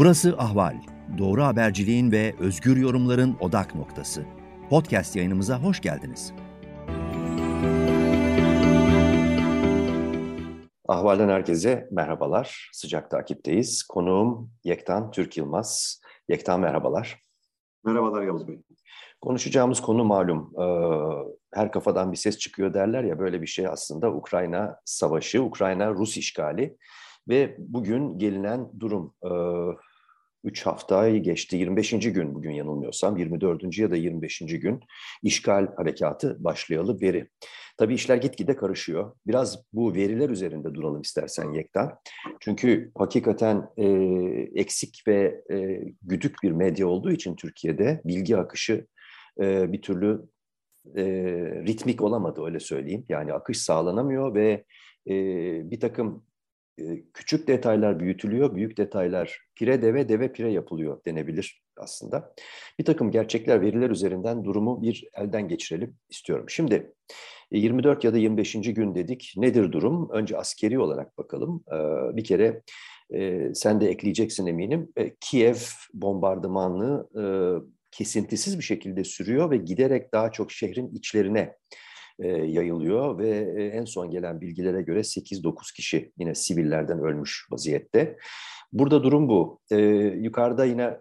Burası Ahval. Doğru haberciliğin ve özgür yorumların odak noktası. Podcast yayınımıza hoş geldiniz. Ahval'den herkese merhabalar. Sıcak takipteyiz. Konuğum Yektan Türk Yılmaz. Yektan merhabalar. Merhabalar Yavuz Bey. Konuşacağımız konu malum. Her kafadan bir ses çıkıyor derler ya böyle bir şey aslında Ukrayna savaşı, Ukrayna-Rus işgali ve bugün gelinen durum. 3 haftayı geçti. 25. gün bugün yanılmıyorsam 24. ya da 25. gün işgal harekatı başlayalı beri. Tabii işler gitgide karışıyor. Biraz bu veriler üzerinde duralım istersen Yekta. Çünkü hakikaten e, eksik ve e, güdük bir medya olduğu için Türkiye'de bilgi akışı e, bir türlü e, ritmik olamadı öyle söyleyeyim. Yani akış sağlanamıyor ve e, bir takım küçük detaylar büyütülüyor, büyük detaylar pire deve deve pire yapılıyor denebilir aslında. Bir takım gerçekler, veriler üzerinden durumu bir elden geçirelim istiyorum. Şimdi 24 ya da 25. gün dedik. Nedir durum? Önce askeri olarak bakalım. Bir kere sen de ekleyeceksin eminim. Kiev bombardımanlığı kesintisiz bir şekilde sürüyor ve giderek daha çok şehrin içlerine e, yayılıyor ve e, en son gelen bilgilere göre 8-9 kişi yine sivillerden ölmüş vaziyette. Burada durum bu. E, yukarıda yine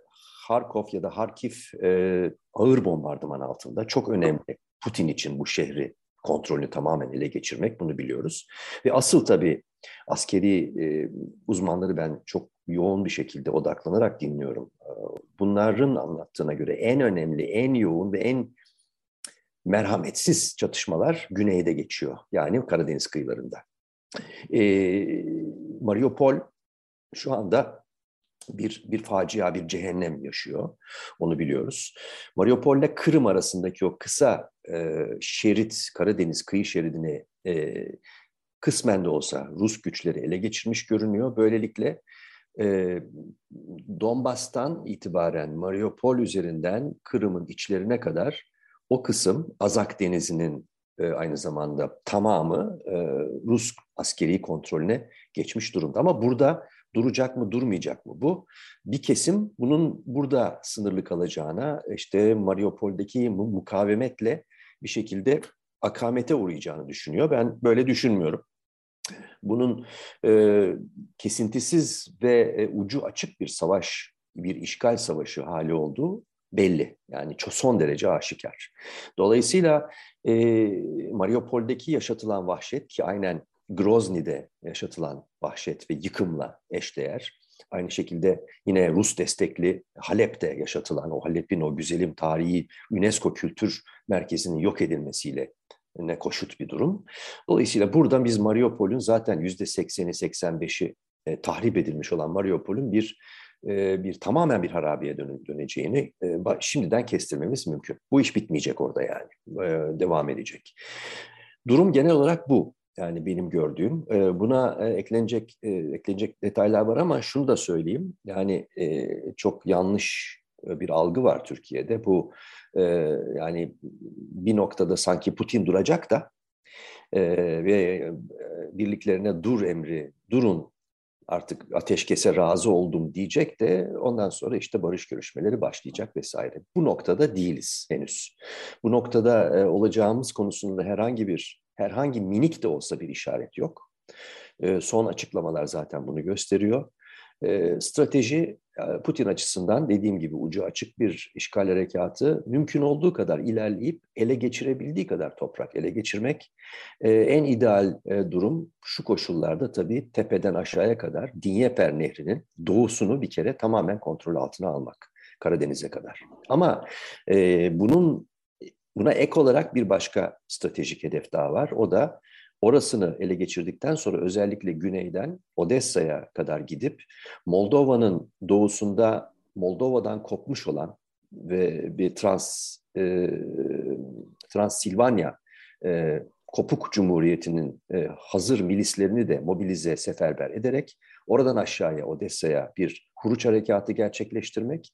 Harkov ya da Harkiv e, ağır bombardıman altında. Çok önemli Putin için bu şehri kontrolünü tamamen ele geçirmek bunu biliyoruz. Ve asıl tabii askeri e, uzmanları ben çok yoğun bir şekilde odaklanarak dinliyorum. Bunların anlattığına göre en önemli, en yoğun ve en merhametsiz çatışmalar güneyde geçiyor. Yani Karadeniz kıyılarında. E, Mariupol şu anda bir, bir facia, bir cehennem yaşıyor. Onu biliyoruz. Mariupol ile Kırım arasındaki o kısa e, şerit, Karadeniz kıyı şeridini e, kısmen de olsa Rus güçleri ele geçirmiş görünüyor. Böylelikle e, Donbas'tan itibaren Mariupol üzerinden Kırım'ın içlerine kadar o kısım Azak Denizi'nin e, aynı zamanda tamamı e, Rus askeri kontrolüne geçmiş durumda. Ama burada duracak mı durmayacak mı bu? Bir kesim bunun burada sınırlı kalacağına işte Mariupol'deki mukavemetle bir şekilde akamete uğrayacağını düşünüyor. Ben böyle düşünmüyorum. Bunun e, kesintisiz ve e, ucu açık bir savaş, bir işgal savaşı hali olduğu belli. Yani çok son derece aşikar. Dolayısıyla e, Mariupol'deki yaşatılan vahşet ki aynen Grozny'de yaşatılan vahşet ve yıkımla eşdeğer. Aynı şekilde yine Rus destekli Halep'te yaşatılan o Halep'in o güzelim tarihi UNESCO Kültür Merkezi'nin yok edilmesiyle ne koşut bir durum. Dolayısıyla buradan biz Mariupol'ün zaten yüzde sekseni, seksen beşi e, tahrip edilmiş olan Mariupol'ün bir bir tamamen bir harabeye döneceğini e, şimdiden kestirmemiz mümkün. Bu iş bitmeyecek orada yani. Devam edecek. Durum genel olarak bu. Yani benim gördüğüm. Buna eklenecek eklenecek detaylar var ama şunu da söyleyeyim. Yani çok yanlış bir algı var Türkiye'de. Bu yani bir noktada sanki Putin duracak da ve birliklerine dur emri, durun artık ateşkese razı oldum diyecek de ondan sonra işte barış görüşmeleri başlayacak vesaire. Bu noktada değiliz henüz. Bu noktada e, olacağımız konusunda herhangi bir herhangi minik de olsa bir işaret yok. E, son açıklamalar zaten bunu gösteriyor. E, strateji Putin açısından dediğim gibi ucu açık bir işgal harekatı mümkün olduğu kadar ilerleyip ele geçirebildiği kadar toprak ele geçirmek. E, en ideal e, durum şu koşullarda tabii tepeden aşağıya kadar Dinyeper Nehri'nin doğusunu bir kere tamamen kontrol altına almak. Karadeniz'e kadar. Ama e, bunun buna ek olarak bir başka stratejik hedef daha var. O da Orasını ele geçirdikten sonra özellikle güneyden Odessa'ya kadar gidip Moldova'nın doğusunda Moldova'dan kopmuş olan ve bir Trans e, Transilvanya e, Kopuk Cumhuriyeti'nin e, hazır milislerini de mobilize seferber ederek oradan aşağıya Odessa'ya bir huruç harekatı gerçekleştirmek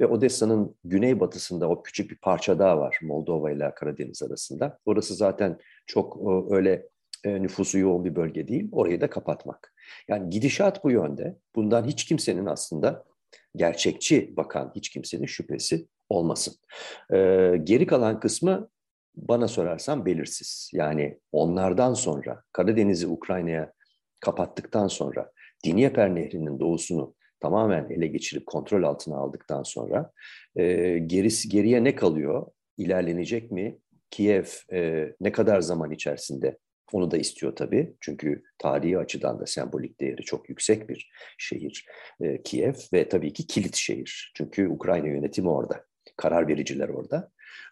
ve Odessa'nın güneybatısında o küçük bir parça daha var Moldova ile Karadeniz arasında. Orası zaten çok öyle e, nüfusu yoğun bir bölge değil, orayı da kapatmak. Yani gidişat bu yönde. Bundan hiç kimsenin aslında gerçekçi bakan hiç kimsenin şüphesi olmasın. Ee, geri kalan kısmı bana sorarsan belirsiz. Yani onlardan sonra Karadeniz'i Ukrayna'ya kapattıktan sonra Dinyeper Nehri'nin doğusunu tamamen ele geçirip kontrol altına aldıktan sonra e, gerisi, geriye ne kalıyor? İlerlenecek mi? Kiev e, ne kadar zaman içerisinde onu da istiyor tabii. Çünkü tarihi açıdan da sembolik değeri çok yüksek bir şehir e, Kiev ve tabii ki kilit şehir. Çünkü Ukrayna yönetimi orada, karar vericiler orada.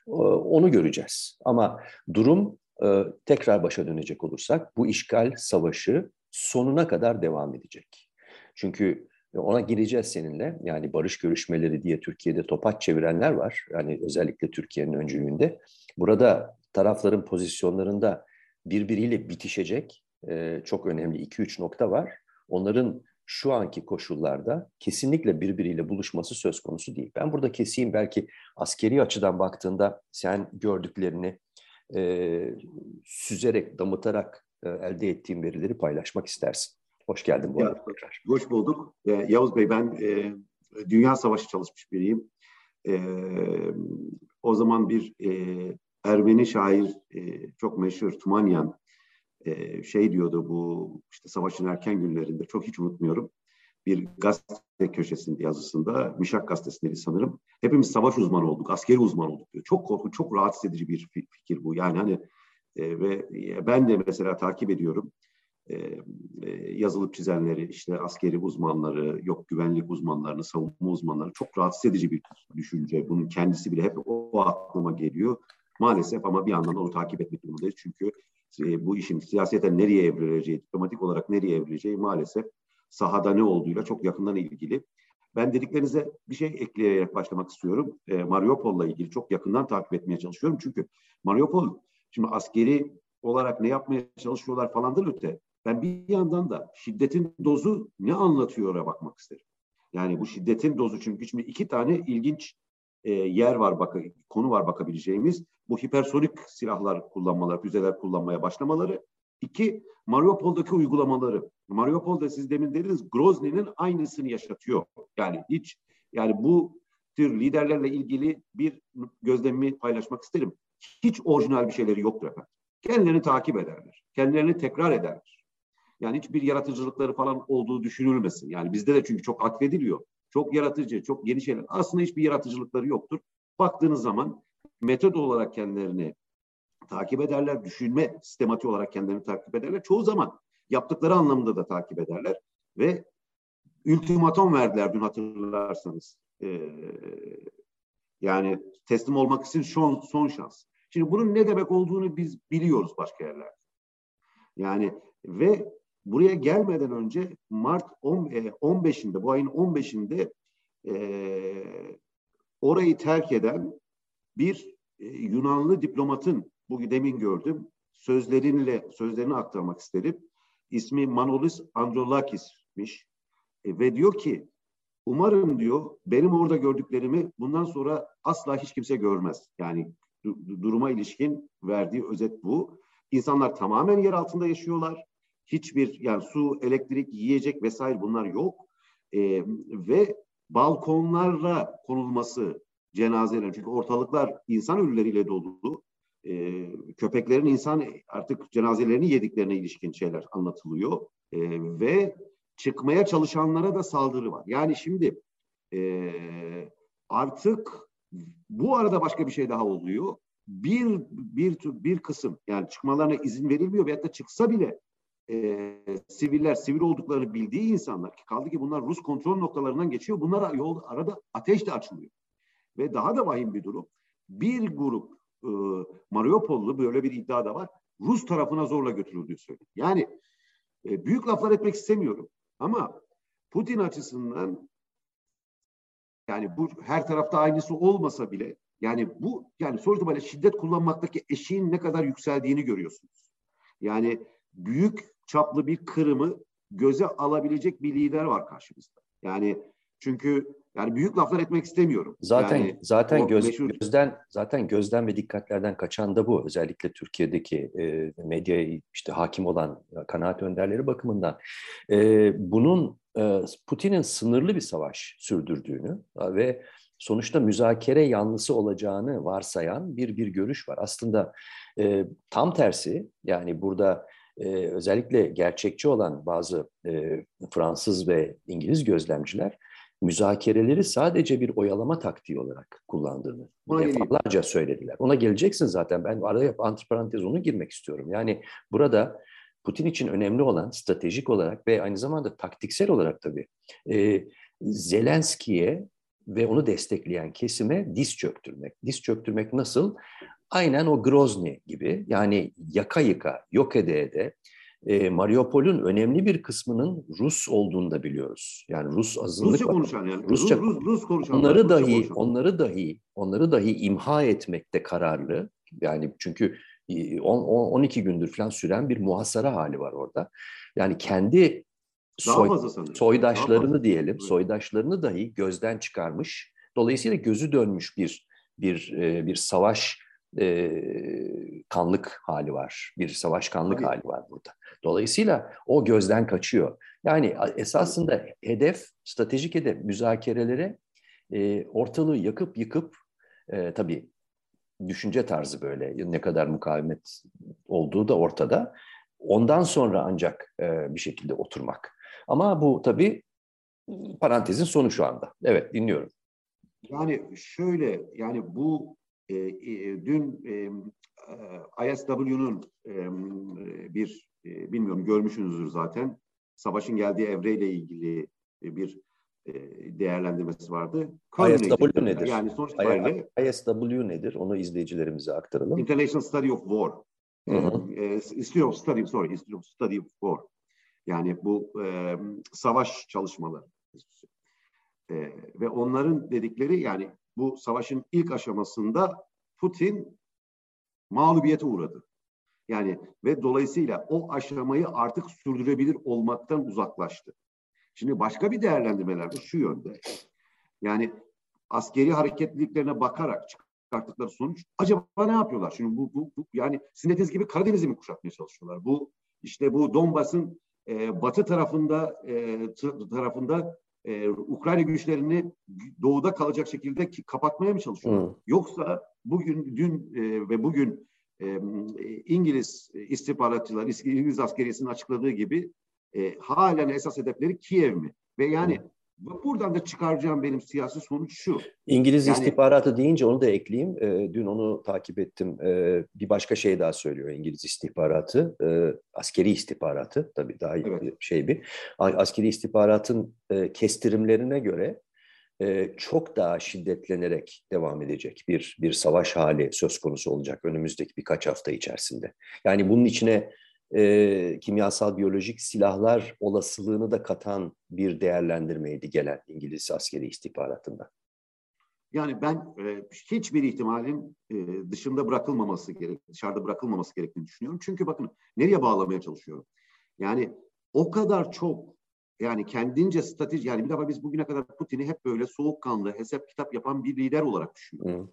E, onu göreceğiz. Ama durum e, tekrar başa dönecek olursak bu işgal savaşı sonuna kadar devam edecek. Çünkü ona gireceğiz seninle. Yani barış görüşmeleri diye Türkiye'de topaç çevirenler var. Yani özellikle Türkiye'nin öncülüğünde. Burada tarafların pozisyonlarında birbiriyle bitişecek e, çok önemli 2-3 nokta var. Onların şu anki koşullarda kesinlikle birbiriyle buluşması söz konusu değil. Ben burada keseyim belki askeri açıdan baktığında sen gördüklerini e, süzerek, damıtarak e, elde ettiğin verileri paylaşmak istersin. Hoş geldin bu ya, arada tekrar. Hoş bulduk. E, Yavuz Bey ben e, Dünya Savaşı çalışmış biriyim. E, o zaman bir e, Ermeni şair e, çok meşhur Tumanyan e, şey diyordu bu işte savaşın erken günlerinde çok hiç unutmuyorum. Bir gazete köşesinde yazısında Mişak gazetesinde sanırım. Hepimiz savaş uzmanı olduk, askeri uzman olduk diyor. Çok korkunç, çok rahatsız edici bir fikir bu. Yani hani e, ve ben de mesela takip ediyorum e, e, yazılıp çizenleri, işte askeri uzmanları, yok güvenlik uzmanlarını, savunma uzmanları çok rahatsız edici bir düşünce. Bunun kendisi bile hep o aklıma geliyor. Maalesef ama bir yandan onu takip etmek durumundayız. Çünkü e, bu işin siyaseten nereye evrileceği, diplomatik olarak nereye evrileceği maalesef sahada ne olduğuyla çok yakından ilgili. Ben dediklerinize bir şey ekleyerek başlamak istiyorum. E, Mariupol'la ilgili çok yakından takip etmeye çalışıyorum. Çünkü Mariupol şimdi askeri olarak ne yapmaya çalışıyorlar falandır öte. Ben bir yandan da şiddetin dozu ne anlatıyor'a bakmak isterim. Yani bu şiddetin dozu çünkü şimdi iki tane ilginç e, yer var, bak konu var bakabileceğimiz. Bu hipersonik silahlar kullanmalar, füzeler kullanmaya başlamaları. İki, Mariupol'daki uygulamaları. Mariupol'da siz demin dediniz Grozny'nin aynısını yaşatıyor. Yani hiç yani bu tür liderlerle ilgili bir gözlemimi paylaşmak isterim. Hiç orijinal bir şeyleri yoktur efendim. Kendilerini takip ederler. Kendilerini tekrar ederler. Yani hiçbir yaratıcılıkları falan olduğu düşünülmesin. Yani bizde de çünkü çok atfediliyor. Çok yaratıcı, çok yeni şeyler. Aslında hiçbir yaratıcılıkları yoktur. Baktığınız zaman metod olarak kendilerini takip ederler. Düşünme sistematiği olarak kendilerini takip ederler. Çoğu zaman yaptıkları anlamında da takip ederler. Ve ultimatom verdiler dün hatırlarsanız. Ee, yani teslim olmak için son, son şans. Şimdi bunun ne demek olduğunu biz biliyoruz başka yerlerde. Yani ve buraya gelmeden önce Mart 10, 15'inde, e, bu ayın 15'inde e, orayı terk eden bir e, Yunanlı diplomatın, bu demin gördüm, sözleriyle sözlerini aktarmak isterim. İsmi Manolis Androlakis'miş. E, ve diyor ki, umarım diyor, benim orada gördüklerimi bundan sonra asla hiç kimse görmez. Yani duruma ilişkin verdiği özet bu. İnsanlar tamamen yer altında yaşıyorlar hiçbir yani su, elektrik, yiyecek vesaire bunlar yok. E, ve balkonlarla konulması cenazelerin çünkü ortalıklar insan ölüleriyle dolu. E, köpeklerin insan artık cenazelerini yediklerine ilişkin şeyler anlatılıyor. E, ve çıkmaya çalışanlara da saldırı var. Yani şimdi e, artık bu arada başka bir şey daha oluyor. Bir bir bir kısım yani çıkmalarına izin verilmiyor veyahut da çıksa bile e, siviller, sivil olduklarını bildiği insanlar ki kaldı ki bunlar Rus kontrol noktalarından geçiyor. Bunlar yol arada ateş de açılıyor. Ve daha da vahim bir durum. Bir grup e, Mariupol'lu böyle bir iddia da var. Rus tarafına zorla götürüldüğü söyleniyor. Yani e, büyük laflar etmek istemiyorum. Ama Putin açısından yani bu her tarafta aynısı olmasa bile yani bu yani sonuçta böyle şiddet kullanmaktaki eşiğin ne kadar yükseldiğini görüyorsunuz. Yani büyük çaplı bir kırımı göze alabilecek bir lider var karşımızda. Yani çünkü yani büyük laflar etmek istemiyorum. Zaten yani zaten göz, meşhur... gözden zaten gözden ve dikkatlerden kaçan da bu. Özellikle Türkiye'deki e, medyaya işte hakim olan kanaat önderleri bakımından. E, bunun Putin'in sınırlı bir savaş sürdürdüğünü ve sonuçta müzakere yanlısı olacağını varsayan bir bir görüş var. Aslında e, tam tersi yani burada e, özellikle gerçekçi olan bazı e, Fransız ve İngiliz gözlemciler müzakereleri sadece bir oyalama taktiği olarak kullandığını defalarca söylediler. Ona geleceksin zaten. Ben araya antiparantez onu girmek istiyorum. Yani burada Putin için önemli olan stratejik olarak ve aynı zamanda taktiksel olarak tabii e, Zelenski'ye ve onu destekleyen kesime diz çöktürmek. Diz çöktürmek nasıl? Aynen o Grozny gibi yani yaka yıka, yok ede ede e, Mariupol'ün önemli bir kısmının Rus olduğunu da biliyoruz. Yani Rus azınlık Rusça konuşan yani. Rusça, Rus, Rus, Rus konuşan. Onları Rusça dahi konuşan. onları dahi onları dahi imha etmekte kararlı. Yani çünkü 10 12 gündür falan süren bir muhasara hali var orada. Yani kendi soy, soydaşlarını diyelim, soydaşlarını dahi gözden çıkarmış. Dolayısıyla gözü dönmüş bir bir e, bir savaş e, kanlık hali var. Bir savaş kanlık Tabii. hali var burada. Dolayısıyla o gözden kaçıyor. Yani esasında hedef, stratejik hedef müzakerelere e, ortalığı yakıp yıkıp e, tabii düşünce tarzı böyle ne kadar mukavemet olduğu da ortada. Ondan sonra ancak e, bir şekilde oturmak. Ama bu tabii parantezin sonu şu anda. Evet dinliyorum. Yani şöyle yani bu e, e, dün e, e, ISW'nun e, bir e, bilmiyorum görmüşsünüzdür zaten savaşın geldiği evreyle ilgili e, bir e, değerlendirmesi vardı. ISW nedir? Yani sonuç itibariyle ISW nedir? Onu izleyicilerimize aktaralım. International Study of War. Hı hı. E, Institute of Study, sorry, Institute of Study of War. Yani bu e, savaş çalışmaları. E, ve onların dedikleri yani bu savaşın ilk aşamasında Putin mağlubiyete uğradı. Yani ve dolayısıyla o aşamayı artık sürdürebilir olmaktan uzaklaştı. Şimdi başka bir değerlendirmeler de şu yönde. Yani askeri hareketliliklerine bakarak çıkarttıkları sonuç acaba ne yapıyorlar? Şimdi bu, bu, bu yani Sinetiz gibi Karadeniz'i mi kuşatmaya çalışıyorlar? Bu işte bu Donbas'ın e, batı tarafında e, tarafında e, Ukrayna güçlerini doğuda kalacak şekilde ki, kapatmaya mı çalışıyorlar? Hı. Yoksa bugün dün e, ve bugün e, İngiliz istihbaratçılar, İngiliz askeriyesinin açıkladığı gibi e, halen esas hedefleri Kiev mi? Ve yani bu- buradan da çıkaracağım benim siyasi sonuç şu. İngiliz Yani- istihbaratı deyince onu da ekleyeyim. Ee, dün onu takip ettim. Ee, bir başka şey daha söylüyor İngiliz istihbaratı. Ee, askeri istihbaratı tabii daha Evet. şey bir. Askeri istihbaratın e, kestirimlerine göre e, çok daha şiddetlenerek devam edecek bir bir savaş hali söz konusu olacak önümüzdeki birkaç hafta içerisinde. Yani bunun içine e, kimyasal biyolojik silahlar olasılığını da katan bir değerlendirmeydi gelen İngiliz askeri istihbaratında. Yani ben e, hiçbir ihtimalin e, dışında bırakılmaması gerek, dışarıda bırakılmaması gerektiğini düşünüyorum. Çünkü bakın nereye bağlamaya çalışıyorum. Yani o kadar çok yani kendince strateji yani bir defa biz bugüne kadar Putin'i hep böyle soğukkanlı, hesap kitap yapan bir lider olarak düşünüyoruz.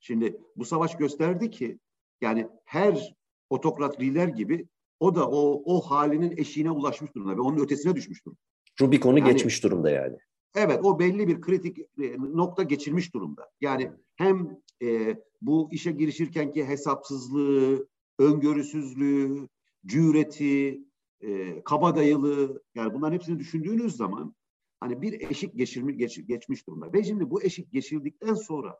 Şimdi bu savaş gösterdi ki yani her otokrat lider gibi o da o o halinin eşiğine ulaşmış durumda ve onun ötesine düşmüş durumda. Rubicon'u Yani- geçmiş durumda yani. Evet, o belli bir kritik e, nokta geçirmiş durumda. Yani hem e, bu işe girişirkenki hesapsızlığı, öngörüsüzlüğü, cüreti, e, kabadayılığı, yani bunların hepsini düşündüğünüz zaman hani bir eşik geçirmiş, geç- geçmiş durumda. Ve şimdi bu eşik geçirdikten sonra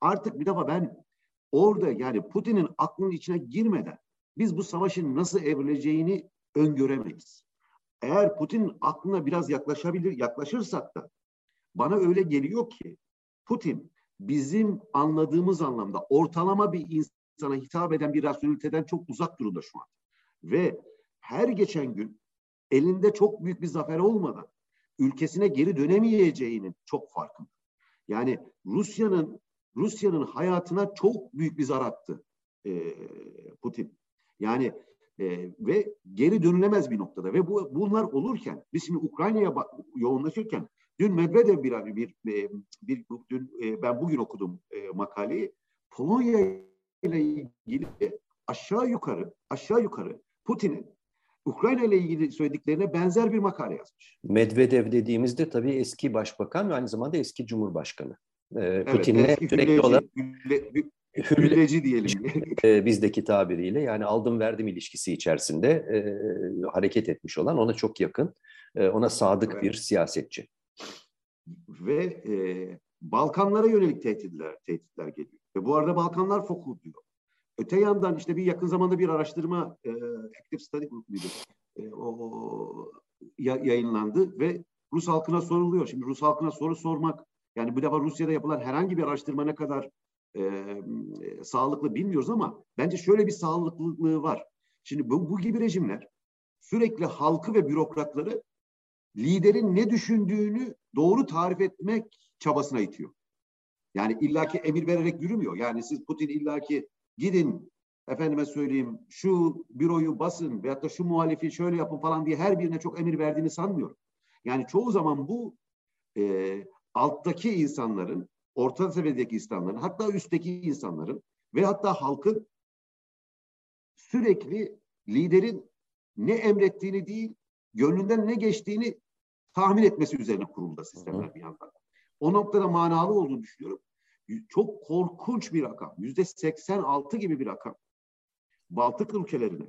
artık bir defa ben orada yani Putin'in aklının içine girmeden biz bu savaşın nasıl evrileceğini öngöremeyiz. Eğer Putin'in aklına biraz yaklaşabilir, yaklaşırsak da bana öyle geliyor ki Putin bizim anladığımız anlamda ortalama bir insana hitap eden bir rasyoneliteden çok uzak durumda şu an. Ve her geçen gün elinde çok büyük bir zafer olmadan ülkesine geri dönemeyeceğinin çok farkında. Yani Rusya'nın Rusya'nın hayatına çok büyük bir zar attı e, Putin. Yani e, ve geri dönülemez bir noktada ve bu bunlar olurken biz şimdi Ukrayna'ya yoğunlaşırken dün Medvedev bir bir bir, bir, bir dün e, ben bugün okudum e, makaleyi Polonya ile ilgili aşağı yukarı aşağı yukarı Putin'in Ukrayna ile ilgili söylediklerine benzer bir makale yazmış. Medvedev dediğimizde tabii eski başbakan ve aynı zamanda eski cumhurbaşkanı. Ee, evet, Putin'le sürekli olarak hülleci diyelim. e, bizdeki tabiriyle yani aldım verdim ilişkisi içerisinde e, hareket etmiş olan ona çok yakın, e, ona sadık evet. bir siyasetçi. Ve e, Balkanlara yönelik tehditler, tehditler geliyor. Ve bu arada Balkanlar fokur diyor. Öte yandan işte bir yakın zamanda bir araştırma e, Active Study Group muydu? E, o ya, yayınlandı ve Rus halkına soruluyor. Şimdi Rus halkına soru sormak yani bu defa Rusya'da yapılan herhangi bir araştırma ne kadar e, sağlıklı bilmiyoruz ama bence şöyle bir sağlıklılığı var. Şimdi bu, bu gibi rejimler sürekli halkı ve bürokratları liderin ne düşündüğünü doğru tarif etmek çabasına itiyor. Yani illaki emir vererek yürümüyor. Yani siz Putin illaki gidin efendime söyleyeyim şu büroyu basın veyahut da şu muhalifi şöyle yapın falan diye her birine çok emir verdiğini sanmıyorum. Yani çoğu zaman bu e, alttaki insanların, orta seviyedeki insanların, hatta üstteki insanların ve hatta halkın sürekli liderin ne emrettiğini değil, gönlünden ne geçtiğini tahmin etmesi üzerine kuruldu sistemler bir yandan. O noktada manalı olduğunu düşünüyorum. Çok korkunç bir rakam. Yüzde 86 gibi bir rakam. Baltık ülkelerine,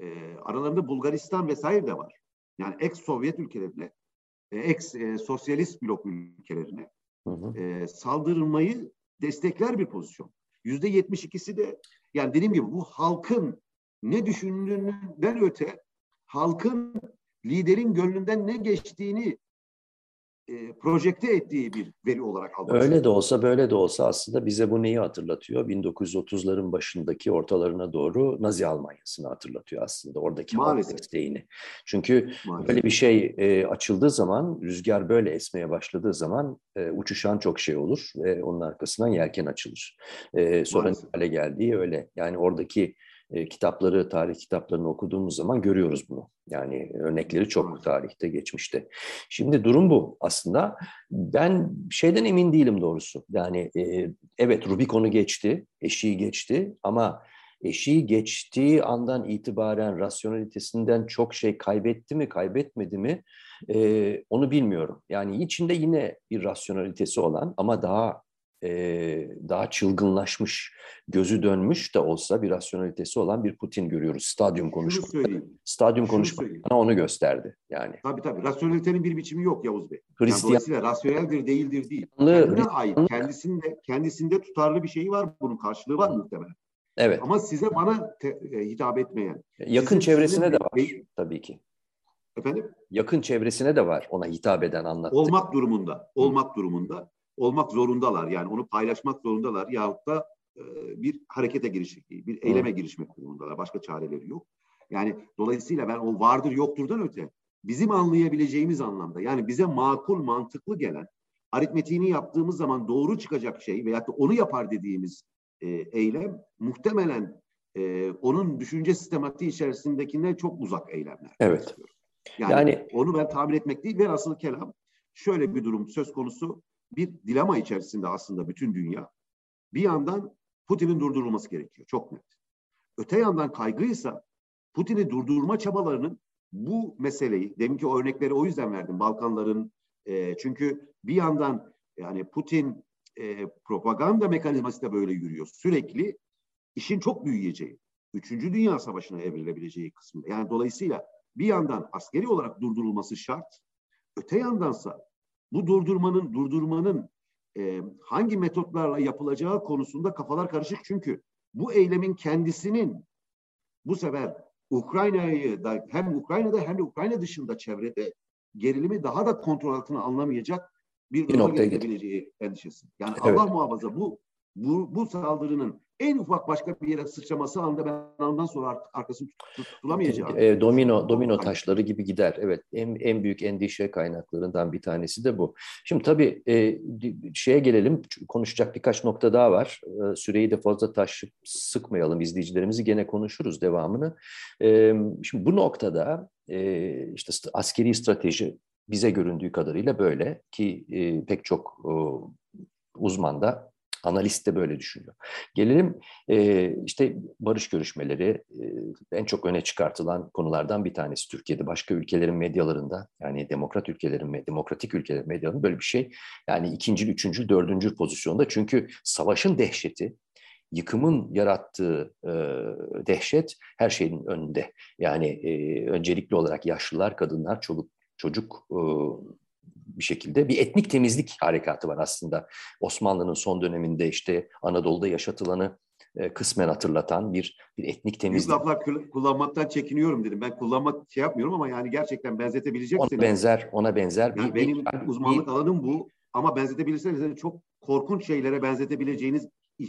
e, aralarında Bulgaristan vesaire de var. Yani ex-Sovyet ülkelerine, e, ex-sosyalist blok ülkelerine hı. E, saldırmayı destekler bir pozisyon. Yüzde 72'si de yani dediğim gibi bu halkın ne düşündüğünden öte halkın liderin gönlünden ne geçtiğini e, projekte ettiği bir veri olarak almak. Öyle de olsa böyle de olsa aslında bize bu neyi hatırlatıyor? 1930'ların başındaki ortalarına doğru Nazi Almanyası'nı hatırlatıyor aslında oradaki halk desteğini. Çünkü Maalesef. böyle bir şey e, açıldığı zaman, rüzgar böyle esmeye başladığı zaman e, uçuşan çok şey olur ve onun arkasından yelken açılır. E, sonra hale geldiği öyle. Yani oradaki e, kitapları, tarih kitaplarını okuduğumuz zaman görüyoruz bunu. Yani örnekleri çok tarihte, geçmişte. Şimdi durum bu aslında. Ben şeyden emin değilim doğrusu. Yani e, evet Rubikon'u geçti, eşiği geçti ama eşiği geçtiği andan itibaren rasyonalitesinden çok şey kaybetti mi, kaybetmedi mi e, onu bilmiyorum. Yani içinde yine bir rasyonalitesi olan ama daha e, daha çılgınlaşmış, gözü dönmüş de olsa bir rasyonalitesi olan bir Putin görüyoruz. Stadyum konuşmaları. Stadyum konuşmaları onu gösterdi yani. Tabii tabii. Rasyonelitenin bir biçimi yok Yavuz Bey. Hristiyan... Yani dolayısıyla rasyoneldir değildir değil. Kendine ait. Kendisinde, kendisinde tutarlı bir şeyi var. Bunun karşılığı var muhtemelen. Evet. Ama size bana te, e, hitap etmeyen. Yakın sizin, çevresine sizin de var bey... tabii ki. Efendim? Yakın çevresine de var ona hitap eden anlattı. Olmak durumunda. Olmak durumunda olmak zorundalar. Yani onu paylaşmak zorundalar yahut da e, bir harekete girişmek, bir eyleme girişmek durumundalar. Başka çareleri yok. Yani dolayısıyla ben o vardır yokturdan öte bizim anlayabileceğimiz anlamda yani bize makul mantıklı gelen aritmetiğini yaptığımız zaman doğru çıkacak şey veyahut da onu yapar dediğimiz e, eylem muhtemelen e, onun düşünce sistematiği içerisindekine çok uzak eylemler. Evet. Yani, yani onu ben tahmin etmek değil ve asıl kelam şöyle bir durum söz konusu bir dilema içerisinde aslında bütün dünya. Bir yandan Putin'in durdurulması gerekiyor. Çok net. Öte yandan kaygıysa Putin'i durdurma çabalarının bu meseleyi, deminki örnekleri o yüzden verdim. Balkanların e, çünkü bir yandan yani Putin e, propaganda mekanizması da böyle yürüyor. Sürekli işin çok büyüyeceği, Üçüncü Dünya Savaşı'na evrilebileceği kısmında. Yani dolayısıyla bir yandan askeri olarak durdurulması şart. Öte yandansa bu durdurmanın durdurmanın e, hangi metotlarla yapılacağı konusunda kafalar karışık çünkü bu eylemin kendisinin bu sefer Ukrayna'yı da hem Ukrayna'da hem de Ukrayna dışında çevrede gerilimi daha da kontrol altına alınamayacak bir, bir noktaya gidebileceği endişesi. Yani evet. Allah muhafaza bu bu bu saldırının en ufak başka bir yere sıçraması anda ben ondan sonra artık arkasını tutulamayacağım. E, domino domino taşları gibi gider. Evet en, en büyük endişe kaynaklarından bir tanesi de bu. Şimdi tabii e, şeye gelelim konuşacak birkaç nokta daha var. E, süreyi de fazla taş sıkmayalım izleyicilerimizi gene konuşuruz devamını. E, şimdi bu noktada e, işte askeri strateji bize göründüğü kadarıyla böyle ki e, pek çok e, uzman da Analist de böyle düşünüyor. Gelelim e, işte barış görüşmeleri e, en çok öne çıkartılan konulardan bir tanesi Türkiye'de. Başka ülkelerin medyalarında yani demokrat ülkelerin, demokratik ülkelerin medyalarında böyle bir şey. Yani ikinci, üçüncü, dördüncü pozisyonda. Çünkü savaşın dehşeti, yıkımın yarattığı e, dehşet her şeyin önünde. Yani e, öncelikli olarak yaşlılar, kadınlar, çoluk, çocuk e, bir şekilde bir etnik temizlik harekatı var aslında. Osmanlı'nın son döneminde işte Anadolu'da yaşatılanı e, kısmen hatırlatan bir bir etnik temizlik. Laflar kullanmaktan çekiniyorum dedim. Ben kullanmak şey yapmıyorum ama yani gerçekten benzetebileceksiniz. Ona benzer, ona benzer. Yani bir, benim bir, uzmanlık bir, alanım bu ama benzetebilirseniz çok korkunç şeylere benzetebileceğiniz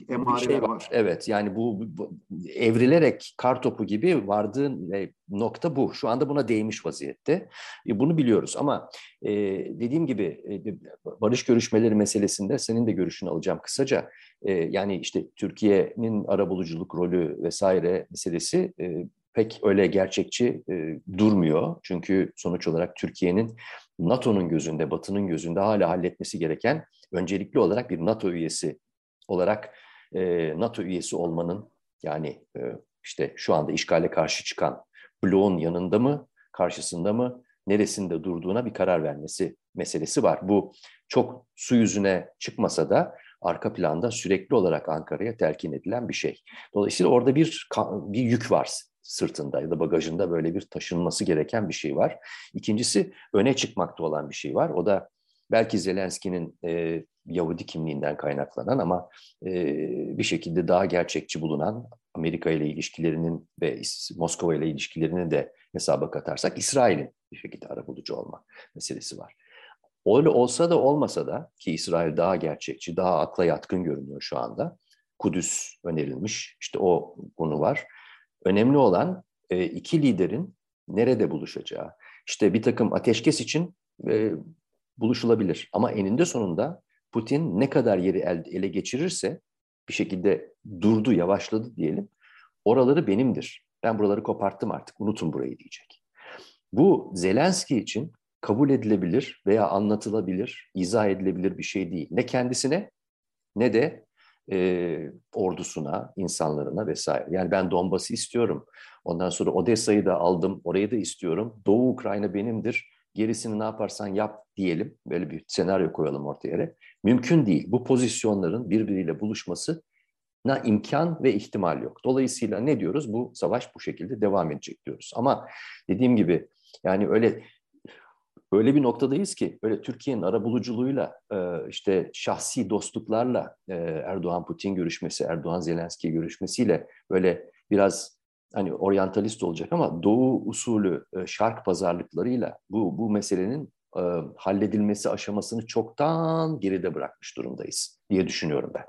emareler şey var. var. Evet yani bu, bu evrilerek kar topu gibi vardığın e, nokta bu. Şu anda buna değmiş vaziyette. E, bunu biliyoruz ama e, dediğim gibi e, barış görüşmeleri meselesinde senin de görüşünü alacağım kısaca. E, yani işte Türkiye'nin arabuluculuk rolü vesaire meselesi e, pek öyle gerçekçi e, durmuyor. Çünkü sonuç olarak Türkiye'nin NATO'nun gözünde, Batı'nın gözünde hala halletmesi gereken öncelikli olarak bir NATO üyesi olarak e, NATO üyesi olmanın yani e, işte şu anda işgale karşı çıkan bloğun yanında mı, karşısında mı, neresinde durduğuna bir karar vermesi meselesi var. Bu çok su yüzüne çıkmasa da arka planda sürekli olarak Ankara'ya telkin edilen bir şey. Dolayısıyla orada bir bir yük var sırtında ya da bagajında böyle bir taşınması gereken bir şey var. İkincisi öne çıkmakta olan bir şey var. O da belki Zelenski'nin e, Yahudi kimliğinden kaynaklanan ama e, bir şekilde daha gerçekçi bulunan Amerika ile ilişkilerinin ve Moskova ile ilişkilerini de hesaba katarsak İsrail'in bir şekilde arabulucu olma meselesi var. Öyle olsa da olmasa da ki İsrail daha gerçekçi, daha akla yatkın görünüyor şu anda. Kudüs önerilmiş, işte o konu var. Önemli olan e, iki liderin nerede buluşacağı. İşte bir takım ateşkes için e, buluşulabilir ama eninde sonunda Putin ne kadar yeri ele geçirirse bir şekilde durdu, yavaşladı diyelim. Oraları benimdir. Ben buraları koparttım artık. Unutun burayı diyecek. Bu Zelenski için kabul edilebilir veya anlatılabilir, izah edilebilir bir şey değil. Ne kendisine ne de e, ordusuna, insanlarına vesaire. Yani ben Donbas'ı istiyorum. Ondan sonra Odessa'yı da aldım, orayı da istiyorum. Doğu Ukrayna benimdir. Gerisini ne yaparsan yap diyelim. Böyle bir senaryo koyalım ortaya. Mümkün değil. Bu pozisyonların birbiriyle buluşması na imkan ve ihtimal yok. Dolayısıyla ne diyoruz? Bu savaş bu şekilde devam edecek diyoruz. Ama dediğim gibi yani öyle öyle bir noktadayız ki öyle Türkiye'nin arabuluculuğuyla işte şahsi dostluklarla Erdoğan-Putin görüşmesi, Erdoğan-Zelenski görüşmesiyle böyle biraz hani oryantalist olacak ama Doğu usulü şark pazarlıklarıyla bu bu meselenin e, halledilmesi aşamasını çoktan geride bırakmış durumdayız diye düşünüyorum ben.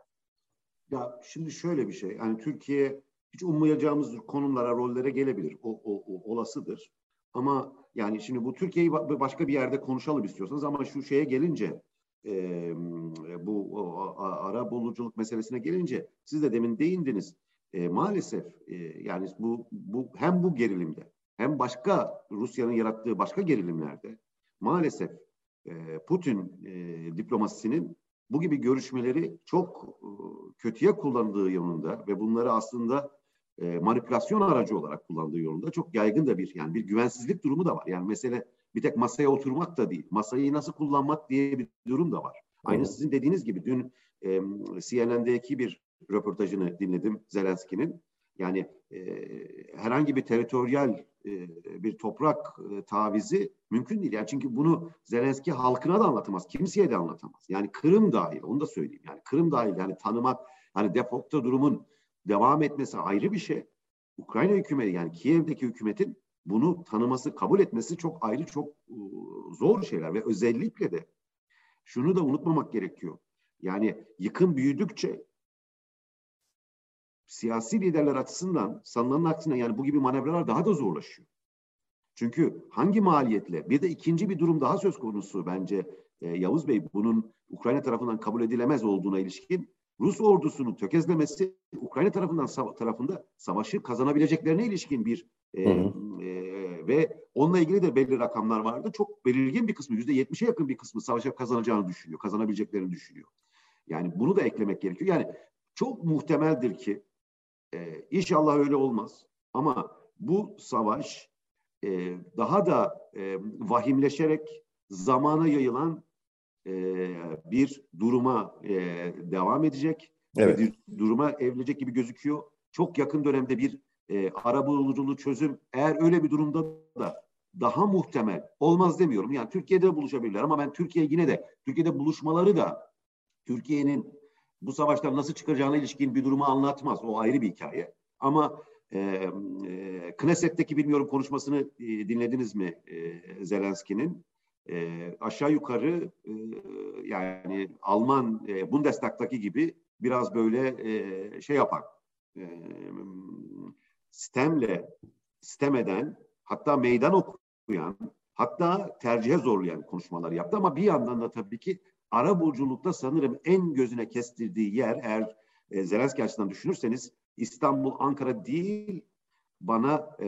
Ya şimdi şöyle bir şey, yani Türkiye hiç ummayacağımız konumlara, rollere gelebilir. O, o, o olasıdır. Ama yani şimdi bu Türkiye'yi başka bir yerde konuşalım istiyorsanız ama şu şeye gelince e, bu o, ara buluculuk meselesine gelince siz de demin değindiniz. E, maalesef e, yani bu bu hem bu gerilimde hem başka Rusya'nın yarattığı başka gerilimlerde maalesef e, Putin e, diplomasisinin bu gibi görüşmeleri çok e, kötüye kullandığı yönünde ve bunları aslında e, manipülasyon aracı olarak kullandığı yolunda çok yaygın da bir yani bir güvensizlik durumu da var. Yani mesele bir tek masaya oturmak da değil. Masayı nasıl kullanmak diye bir durum da var. Aynı evet. sizin dediğiniz gibi dün e, CNN'deki bir röportajını dinledim Zelenski'nin. Yani e, herhangi bir teritoryal e, bir toprak e, tavizi mümkün değil. Yani çünkü bunu Zelenski halkına da anlatamaz, kimseye de anlatamaz. Yani Kırım dahil, onu da söyleyeyim. Yani Kırım dahil yani tanımak, hani defokta durumun devam etmesi ayrı bir şey. Ukrayna hükümeti yani Kiev'deki hükümetin bunu tanıması, kabul etmesi çok ayrı, çok uh, zor şeyler ve özellikle de şunu da unutmamak gerekiyor. Yani yıkım büyüdükçe siyasi liderler açısından sanılanın aksine yani bu gibi manevralar daha da zorlaşıyor. Çünkü hangi maliyetle bir de ikinci bir durum daha söz konusu bence e, Yavuz Bey bunun Ukrayna tarafından kabul edilemez olduğuna ilişkin Rus ordusunun tökezlemesi Ukrayna tarafından tarafında savaşı kazanabileceklerine ilişkin bir e, e, ve onunla ilgili de belli rakamlar vardı. Çok belirgin bir kısmı yüzde yetmişe yakın bir kısmı savaşı kazanacağını düşünüyor, kazanabileceklerini düşünüyor. Yani bunu da eklemek gerekiyor. Yani çok muhtemeldir ki e, inşallah öyle olmaz. Ama bu savaş e, daha da e, vahimleşerek zamana yayılan e, bir duruma e, devam edecek. Evet. Bir duruma evrilecek gibi gözüküyor. Çok yakın dönemde bir e, arabuluculuğu çözüm eğer öyle bir durumda da daha muhtemel olmaz demiyorum. Yani Türkiye'de buluşabilirler ama ben Türkiye yine de Türkiye'de buluşmaları da Türkiye'nin bu savaştan nasıl çıkacağına ilişkin bir durumu anlatmaz. O ayrı bir hikaye. Ama e, e, Knesset'teki bilmiyorum konuşmasını e, dinlediniz mi e, Zelenski'nin? E, aşağı yukarı e, yani Alman e, Bundestag'taki gibi biraz böyle e, şey yapan e, sistemle sistem eden hatta meydan okuyan hatta tercihe zorlayan konuşmalar yaptı ama bir yandan da tabii ki ara burculukta sanırım en gözüne kestirdiği yer eğer e, Zelenski açısından düşünürseniz İstanbul, Ankara değil bana e,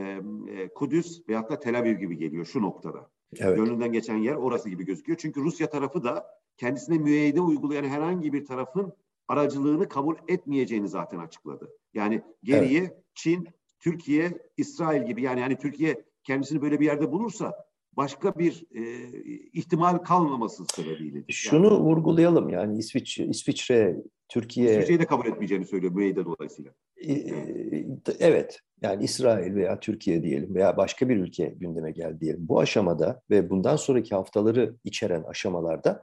e, Kudüs veyahut da Tel Aviv gibi geliyor şu noktada. Evet. Gönlünden geçen yer orası gibi gözüküyor. Çünkü Rusya tarafı da kendisine müeyyide uygulayan herhangi bir tarafın aracılığını kabul etmeyeceğini zaten açıkladı. Yani geriye evet. Çin, Türkiye, İsrail gibi yani yani Türkiye kendisini böyle bir yerde bulursa başka bir e, ihtimal kalmaması sebebiyle. Şunu yani, vurgulayalım yani İsviç, İsviçre, Türkiye... İsviçre'yi de kabul etmeyeceğini söylüyor müeyyide dolayısıyla. E, evet yani İsrail veya Türkiye diyelim veya başka bir ülke gündeme geldi diyelim. Bu aşamada ve bundan sonraki haftaları içeren aşamalarda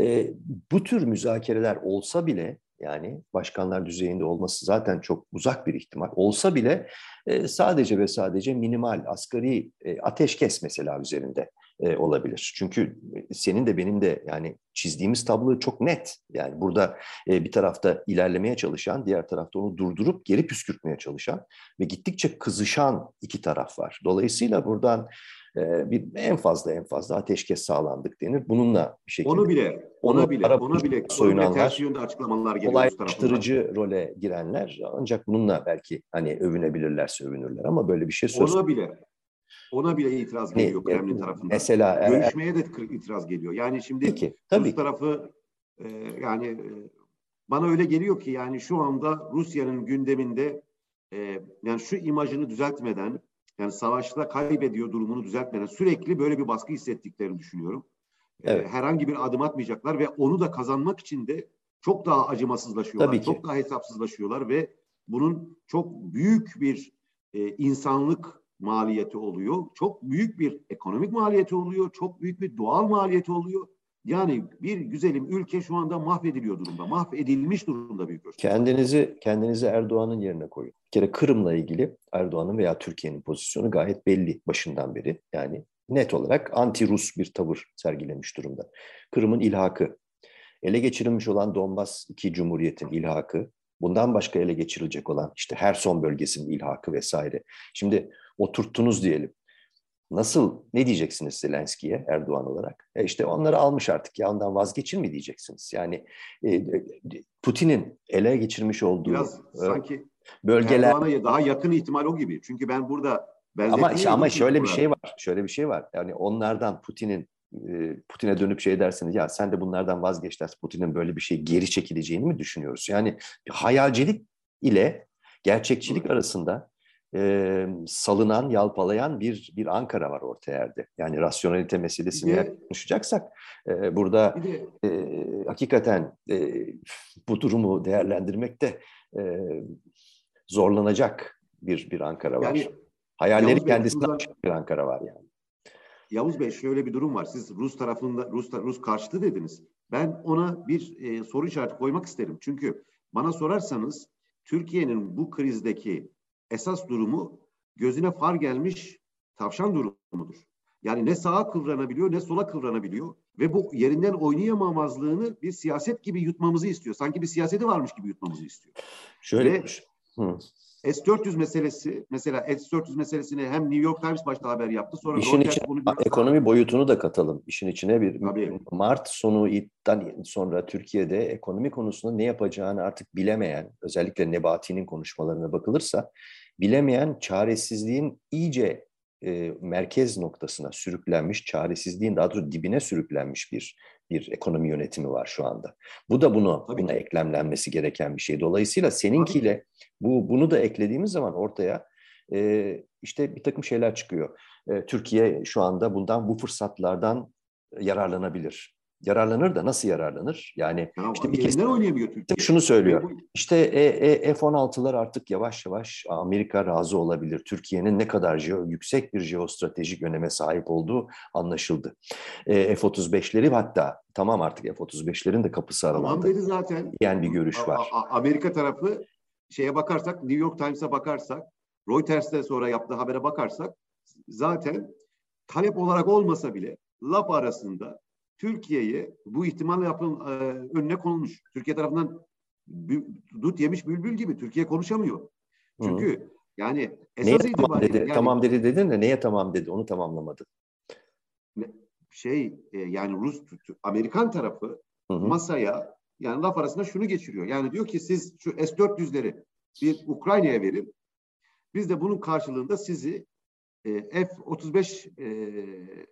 e, bu tür müzakereler olsa bile yani başkanlar düzeyinde olması zaten çok uzak bir ihtimal. Olsa bile e, sadece ve sadece minimal asgari e, ateşkes mesela üzerinde e, olabilir. Çünkü senin de benim de yani çizdiğimiz tablo çok net. Yani burada e, bir tarafta ilerlemeye çalışan, diğer tarafta onu durdurup geri püskürtmeye çalışan ve gittikçe kızışan iki taraf var. Dolayısıyla buradan e, bir en fazla en fazla ateşkes sağlandık denir. Bununla bir şekilde onu bile ona bile ona bile soyunanlar yönde açıklamalar geliyor kolaylaştırıcı role girenler ancak bununla belki hani övünebilirlerse övünürler ama böyle bir şey söz Ona bile ona bile itiraz geliyor ne, Kremlin tarafından. Mesela görüşmeye de itiraz geliyor. Yani şimdi Peki, tabii. Rus tarafı e, yani e, bana öyle geliyor ki yani şu anda Rusya'nın gündeminde e, yani şu imajını düzeltmeden yani savaşta kaybediyor durumunu düzeltmeden sürekli böyle bir baskı hissettiklerini düşünüyorum. Ee, evet. herhangi bir adım atmayacaklar ve onu da kazanmak için de çok daha acımasızlaşıyorlar. Tabii ki. Çok daha hesapsızlaşıyorlar ve bunun çok büyük bir e, insanlık maliyeti oluyor. Çok büyük bir ekonomik maliyeti oluyor. Çok büyük bir doğal maliyeti oluyor. Yani bir güzelim ülke şu anda mahvediliyor durumda. Mahvedilmiş durumda büyük ölçüde. Kendinizi kendinizi Erdoğan'ın yerine koyun. Kere Kırım'la ilgili Erdoğan'ın veya Türkiye'nin pozisyonu gayet belli başından beri. Yani net olarak anti-Rus bir tavır sergilemiş durumda. Kırım'ın ilhakı, ele geçirilmiş olan Donbas iki cumhuriyetin ilhakı, bundan başka ele geçirilecek olan işte Herson bölgesinin ilhakı vesaire. Şimdi oturttunuz diyelim. Nasıl, ne diyeceksiniz Zelenski'ye Erdoğan olarak? E işte onları almış artık ya ondan vazgeçin mi diyeceksiniz? Yani e, e Putin'in ele geçirmiş olduğu Biraz e, sanki bölgeler... Erdoğan'a daha yakın ihtimal o gibi. Çünkü ben burada ama işte, ama şöyle bir şey var. Şöyle bir şey var. Yani onlardan Putin'in e, Putin'e dönüp şey dersiniz ya sen de bunlardan vazgeç dersin. Putin'in böyle bir şey geri çekileceğini mi düşünüyoruz? Yani hayalcilik ile gerçekçilik arasında e, salınan, yalpalayan bir bir Ankara var orta yerde. Yani rasyonelite meselesini de, konuşacaksak e, burada de, e, hakikaten e, bu durumu değerlendirmekte e, zorlanacak bir bir Ankara var. Yani, Hayalleri Yavuz kendisine Bey, bir Ankara var yani. Yavuz Bey şöyle bir durum var. Siz Rus tarafında Rus Rus karşıtı dediniz. Ben ona bir e, soru işareti koymak isterim. Çünkü bana sorarsanız Türkiye'nin bu krizdeki esas durumu gözüne far gelmiş tavşan durumudur. Yani ne sağa kıvranabiliyor ne sola kıvranabiliyor ve bu yerinden oynayamamazlığını bir siyaset gibi yutmamızı istiyor. Sanki bir siyaseti varmış gibi yutmamızı istiyor. Şöyle ve Hı. S-400 meselesi, mesela S-400 meselesini hem New York Times başta haber yaptı. Sonra İşin içine bunu ekonomi boyutunu da katalım. İşin içine bir Tabii. Mart sonu sonra Türkiye'de ekonomi konusunda ne yapacağını artık bilemeyen, özellikle Nebati'nin konuşmalarına bakılırsa, bilemeyen çaresizliğin iyice e, merkez noktasına sürüklenmiş, çaresizliğin daha doğrusu dibine sürüklenmiş bir bir ekonomi yönetimi var şu anda. Bu da bunu Tabii buna eklemlenmesi gereken bir şey. Dolayısıyla seninkiyle bu bunu da eklediğimiz zaman ortaya e, işte bir takım şeyler çıkıyor. E, Türkiye şu anda bundan bu fırsatlardan yararlanabilir yararlanır da nasıl yararlanır? Yani ya, işte bir kez oynayamıyor Türkiye. Şunu söylüyor. İşte e, e, F-16'lar artık yavaş yavaş Amerika razı olabilir. Türkiye'nin ne kadar jeo, yüksek bir jeostratejik öneme sahip olduğu anlaşıldı. E, F-35'leri hatta tamam artık F-35'lerin de kapısı aralandı. Tamam dedi zaten. Yani bir görüş var. A, A, Amerika tarafı şeye bakarsak, New York Times'a bakarsak, Reuters'te sonra yaptığı habere bakarsak zaten talep olarak olmasa bile laf arasında Türkiye'ye bu ihtimal yapın e, önüne konulmuş. Türkiye tarafından dut yemiş bülbül gibi Türkiye konuşamıyor. Çünkü Hı. yani esas neye tamam dedi? Yani, tamam dedi dedin de neye tamam dedi? Onu tamamlamadı. Şey e, yani Rus Amerikan tarafı Hı. masaya yani laf arasında şunu geçiriyor. Yani diyor ki siz şu S-400'leri bir Ukrayna'ya verin. Biz de bunun karşılığında sizi e, F-35 e,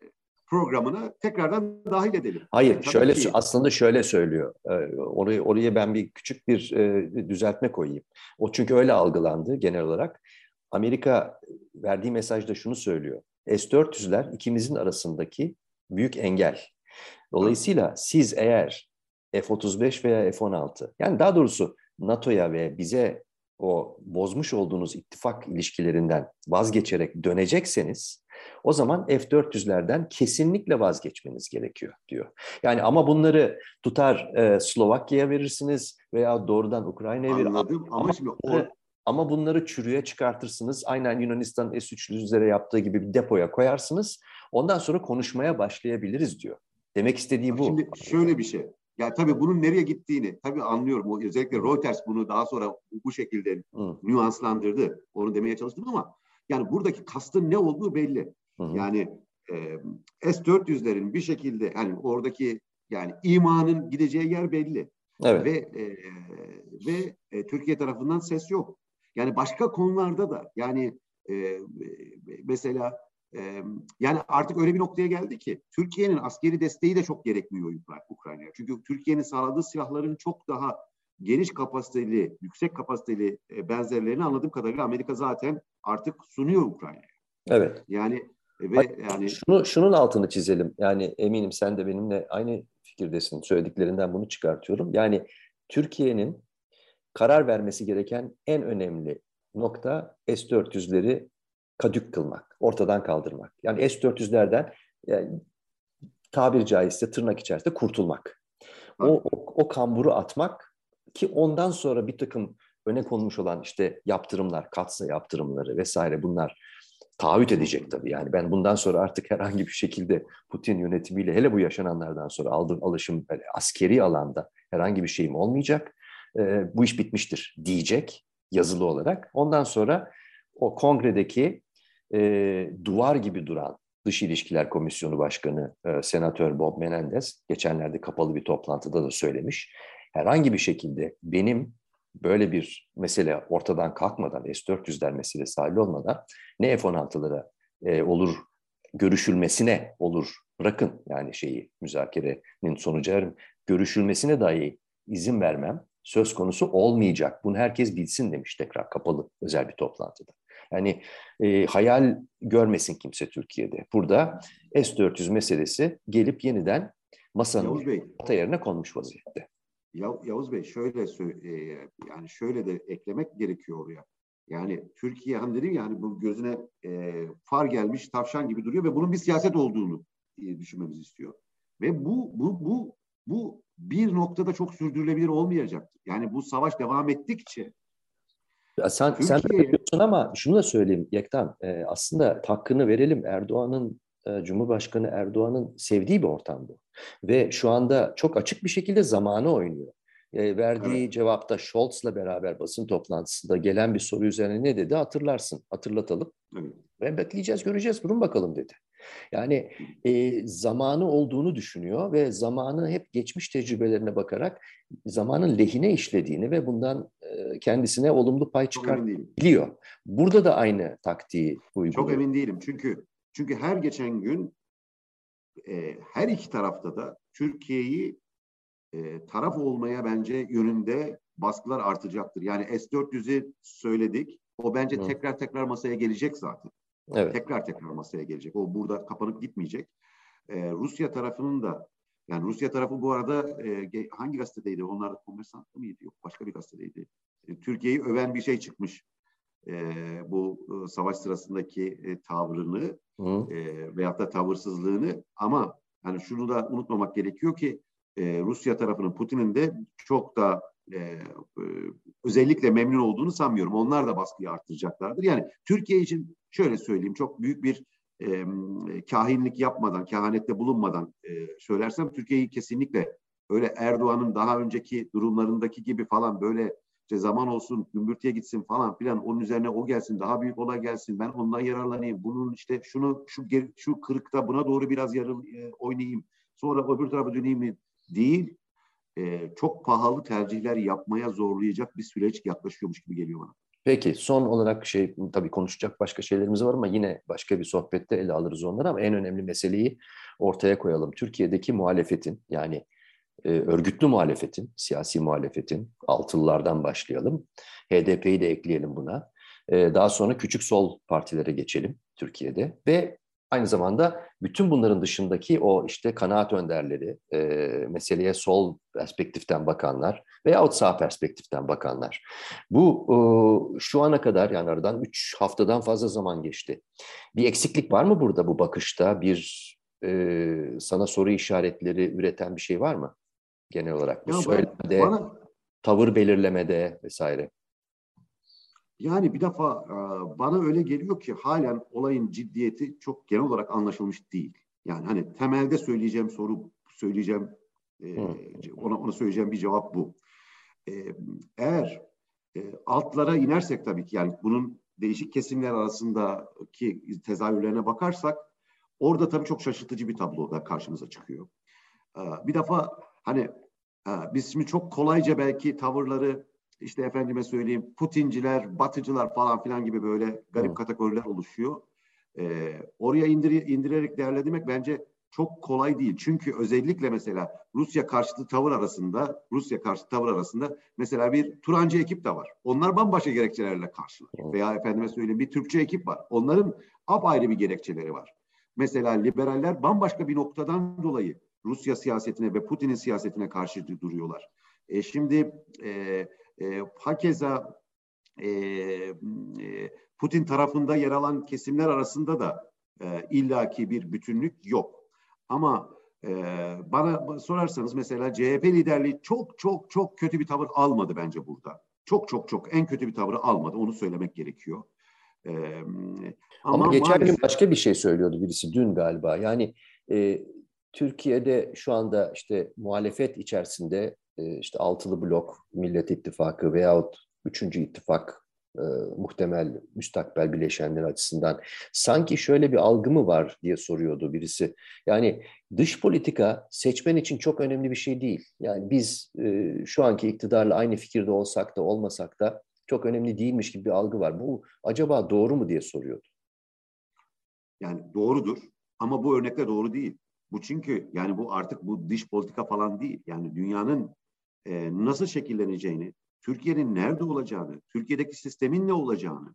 programına tekrardan dahil edelim. Hayır, Tabii şöyle ki... aslında şöyle söylüyor. Ee, oraya oraya ben bir küçük bir e, düzeltme koyayım. O çünkü öyle algılandı genel olarak. Amerika verdiği mesajda şunu söylüyor. S-400'ler ikimizin arasındaki büyük engel. Dolayısıyla siz eğer F-35 veya F-16 yani daha doğrusu NATO'ya ve bize o bozmuş olduğunuz ittifak ilişkilerinden vazgeçerek dönecekseniz o zaman F-400'lerden kesinlikle vazgeçmeniz gerekiyor diyor. Yani ama bunları tutar e, Slovakya'ya verirsiniz veya doğrudan Ukrayna'ya verirsiniz. Anladım ama, ama şimdi o... Ama bunları çürüye çıkartırsınız. Aynen Yunanistan S-300'lere yaptığı gibi bir depoya koyarsınız. Ondan sonra konuşmaya başlayabiliriz diyor. Demek istediği bu. Şimdi şöyle bir şey. Ya tabii bunun nereye gittiğini tabii anlıyorum. O, özellikle Reuters bunu daha sonra bu şekilde Hı. nüanslandırdı. Onu demeye çalıştım ama yani buradaki kastın ne olduğu belli. Hı hı. Yani e, S-400'lerin bir şekilde yani oradaki yani imanın gideceği yer belli. Evet. Ve e, ve e, Türkiye tarafından ses yok. Yani başka konularda da yani e, mesela e, yani artık öyle bir noktaya geldi ki Türkiye'nin askeri desteği de çok gerekmiyor Ukrayna'ya. Çünkü Türkiye'nin sağladığı silahların çok daha geniş kapasiteli, yüksek kapasiteli e, benzerlerini anladığım kadarıyla Amerika zaten artık sunuyor Ukrayna'ya. Evet. Yani ve Hayır, yani şunu şunun altını çizelim. Yani eminim sen de benimle aynı fikirdesin. Söylediklerinden bunu çıkartıyorum. Yani Türkiye'nin karar vermesi gereken en önemli nokta S-400'leri kadük kılmak, ortadan kaldırmak. Yani S-400'lerden yani, tabir caizse tırnak içerisinde kurtulmak. O, o, o kamburu atmak ki ondan sonra bir takım öne konmuş olan işte yaptırımlar, katsa yaptırımları vesaire bunlar taahhüt edecek tabii. Yani ben bundan sonra artık herhangi bir şekilde Putin yönetimiyle hele bu yaşananlardan sonra aldığım alışım askeri alanda herhangi bir şeyim olmayacak. E, bu iş bitmiştir diyecek yazılı olarak. Ondan sonra o kongredeki e, duvar gibi duran Dış İlişkiler Komisyonu Başkanı e, Senatör Bob Menendez geçenlerde kapalı bir toplantıda da söylemiş. Herhangi bir şekilde benim böyle bir mesele ortadan kalkmadan, S-400'ler meselesi olmadan ne F-16'lara e, olur görüşülmesine olur bırakın yani şeyi müzakerenin sonucu görüşülmesine dahi izin vermem söz konusu olmayacak. Bunu herkes bilsin demiş tekrar kapalı özel bir toplantıda. Yani e, hayal görmesin kimse Türkiye'de. Burada S-400 meselesi gelip yeniden masanın orta yerine konmuş vaziyette. Yavuz Bey şöyle e, yani şöyle de eklemek gerekiyor oraya. Yani Türkiye hani dedim yani bu gözüne e, far gelmiş tavşan gibi duruyor ve bunun bir siyaset olduğunu e, düşünmemizi istiyor. Ve bu bu bu bu bir noktada çok sürdürülebilir olmayacaktır. Yani bu savaş devam ettikçe ya sen Türkiye... sen diyorsun ama şunu da söyleyeyim Yektan. E, aslında hakkını verelim Erdoğan'ın Cumhurbaşkanı Erdoğan'ın sevdiği bir ortam bu. Ve şu anda çok açık bir şekilde zamanı oynuyor. E, verdiği evet. cevapta Scholz'la beraber basın toplantısında gelen bir soru üzerine ne dedi hatırlarsın, hatırlatalım. Evet. Ve bekleyeceğiz, göreceğiz, durun bakalım dedi. Yani e, zamanı olduğunu düşünüyor ve zamanı hep geçmiş tecrübelerine bakarak zamanın lehine işlediğini ve bundan e, kendisine olumlu pay çıkartabiliyor. Burada da aynı taktiği uyguluyor. Çok emin değilim çünkü çünkü her geçen gün e, her iki tarafta da Türkiye'yi e, taraf olmaya bence yönünde baskılar artacaktır. Yani S-400'ü söyledik. O bence Hı. tekrar tekrar masaya gelecek zaten. Evet. Tekrar tekrar masaya gelecek. O burada kapanıp gitmeyecek. Ee, Rusya tarafının da yani Rusya tarafı bu arada e, hangi gazetedeydi? Onlar da Kommersant'ta mıydı? Yok başka bir gazetedeydi. E, Türkiye'yi öven bir şey çıkmış. E, bu e, savaş sırasındaki e, tavrını e, veyahut da tavırsızlığını ama hani şunu da unutmamak gerekiyor ki e, Rusya tarafının Putin'in de çok da e, e, özellikle memnun olduğunu sanmıyorum. Onlar da baskıyı arttıracaklardır. Yani Türkiye için şöyle söyleyeyim çok büyük bir e, kahinlik yapmadan, kehanette bulunmadan e, söylersem Türkiye'yi kesinlikle öyle Erdoğan'ın daha önceki durumlarındaki gibi falan böyle işte zaman olsun, gümbürtüye gitsin falan filan onun üzerine o gelsin, daha büyük olay gelsin, ben ondan yararlanayım, bunun işte şunu şu şu kırıkta buna doğru biraz yarıl e, oynayayım, sonra öbür tarafa döneyim mi değil, e, çok pahalı tercihler yapmaya zorlayacak bir süreç yaklaşıyormuş gibi geliyor bana. Peki son olarak şey tabii konuşacak başka şeylerimiz var ama yine başka bir sohbette ele alırız onları ama en önemli meseleyi ortaya koyalım. Türkiye'deki muhalefetin yani e, örgütlü muhalefetin, siyasi muhalefetin, altılılardan başlayalım. HDP'yi de ekleyelim buna. E, daha sonra küçük sol partilere geçelim Türkiye'de ve aynı zamanda bütün bunların dışındaki o işte kanaat önderleri, e, meseleye sol perspektiften bakanlar veyahut sağ perspektiften bakanlar. Bu e, şu ana kadar yani aradan 3 haftadan fazla zaman geçti. Bir eksiklik var mı burada bu bakışta? Bir e, sana soru işaretleri üreten bir şey var mı? Genel olarak bu ya söylemede, bana, tavır belirlemede vesaire. Yani bir defa bana öyle geliyor ki halen olayın ciddiyeti çok genel olarak anlaşılmış değil. Yani hani temelde söyleyeceğim soru söyleyeceğim ona ona söyleyeceğim bir cevap bu. Eğer altlara inersek tabii ki yani bunun değişik kesimler arasındaki tezahürlerine bakarsak orada tabii çok şaşırtıcı bir tablo da karşımıza çıkıyor. Bir defa hani biz şimdi çok kolayca belki tavırları işte efendime söyleyeyim Putinciler, Batıcılar falan filan gibi böyle garip evet. kategoriler oluşuyor. Ee, oraya indir, indirerek değerlendirmek bence çok kolay değil. Çünkü özellikle mesela Rusya karşıtı tavır arasında, Rusya karşıtı tavır arasında mesela bir Turancı ekip de var. Onlar bambaşka gerekçelerle karşılar. Evet. Veya efendime söyleyeyim bir Türkçe ekip var. Onların apayrı bir gerekçeleri var. Mesela liberaller bambaşka bir noktadan dolayı Rusya siyasetine ve Putin'in siyasetine karşı duruyorlar. E şimdi e, e, hakeza e, e, Putin tarafında yer alan kesimler arasında da e, illaki bir bütünlük yok. Ama e, bana sorarsanız mesela CHP liderliği çok çok çok kötü bir tavır almadı bence burada. Çok çok çok en kötü bir tavırı almadı. Onu söylemek gerekiyor. E, ama, ama geçen maalesef... gün başka bir şey söylüyordu birisi dün galiba. Yani e, Türkiye'de şu anda işte muhalefet içerisinde e, işte altılı blok, Millet İttifakı veyahut üçüncü ittifak e, muhtemel müstakbel bileşenler açısından sanki şöyle bir algı mı var diye soruyordu birisi. Yani dış politika seçmen için çok önemli bir şey değil. Yani biz e, şu anki iktidarla aynı fikirde olsak da olmasak da çok önemli değilmiş gibi bir algı var. Bu acaba doğru mu diye soruyordu. Yani doğrudur ama bu örnekte doğru değil. Bu çünkü yani bu artık bu dış politika falan değil. Yani dünyanın e, nasıl şekilleneceğini, Türkiye'nin nerede olacağını, Türkiye'deki sistemin ne olacağını,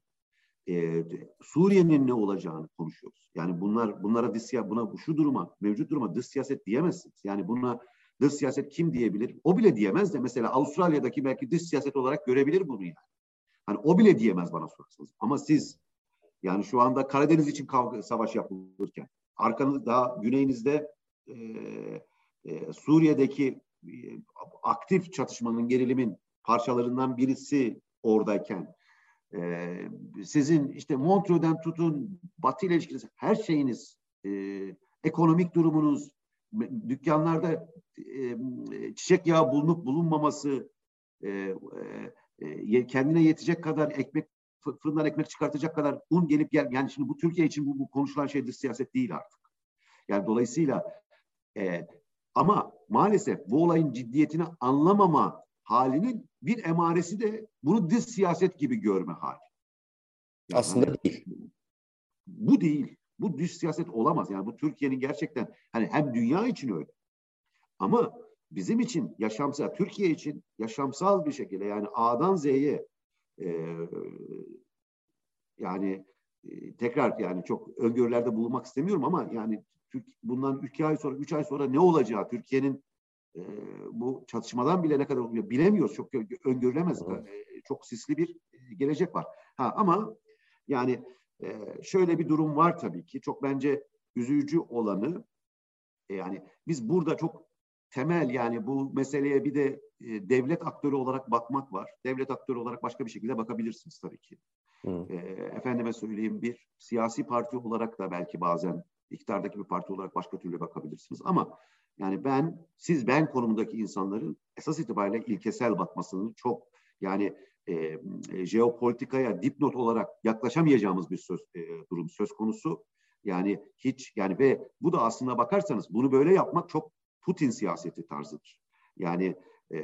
e, Suriye'nin ne olacağını konuşuyoruz. Yani bunlar bunlara dış buna şu duruma, mevcut duruma dış siyaset diyemezsiniz. Yani buna dış siyaset kim diyebilir? O bile diyemez de mesela Avustralya'daki belki dış siyaset olarak görebilir bunu yani. Hani o bile diyemez bana sorarsanız. Ama siz yani şu anda Karadeniz için kavga, savaş yapılırken arkanız daha güneyinizde e, e, Suriye'deki e, aktif çatışmanın, gerilimin parçalarından birisi oradayken e, sizin işte Montreux'den tutun Batı ile ilişkiniz, her şeyiniz, e, ekonomik durumunuz, dükkanlarda e, çiçek yağı bulunup bulunmaması, e, e, kendine yetecek kadar ekmek fırından ekmek çıkartacak kadar un gelip gel yani şimdi bu Türkiye için bu, bu konuşulan şey dış siyaset değil artık. Yani dolayısıyla e, ama maalesef bu olayın ciddiyetini anlamama halinin bir emaresi de bunu dış siyaset gibi görme hali. Yani Aslında hani, değil. Bu değil. Bu dış siyaset olamaz. Yani bu Türkiye'nin gerçekten hani hem dünya için öyle. Ama bizim için yaşamsal, Türkiye için yaşamsal bir şekilde yani A'dan Z'ye e, yani e, tekrar yani çok öngörülerde bulunmak istemiyorum ama yani Türk, bundan iki ay sonra, üç ay sonra ne olacağı Türkiye'nin e, bu çatışmadan bile ne kadar bilemiyoruz. Çok öngörülemez. E, çok sisli bir gelecek var. Ha, ama yani e, şöyle bir durum var tabii ki. Çok bence üzücü olanı e, yani biz burada çok temel yani bu meseleye bir de e, devlet aktörü olarak bakmak var. Devlet aktörü olarak başka bir şekilde bakabilirsiniz tabii ki. E, efendime söyleyeyim bir siyasi parti olarak da belki bazen iktidardaki bir parti olarak başka türlü bakabilirsiniz. Ama yani ben, siz ben konumundaki insanların esas itibariyle ilkesel bakmasını çok yani e, e, jeopolitikaya dipnot olarak yaklaşamayacağımız bir söz e, durum söz konusu. Yani hiç yani ve bu da aslında bakarsanız bunu böyle yapmak çok Putin siyaseti tarzıdır. Yani e,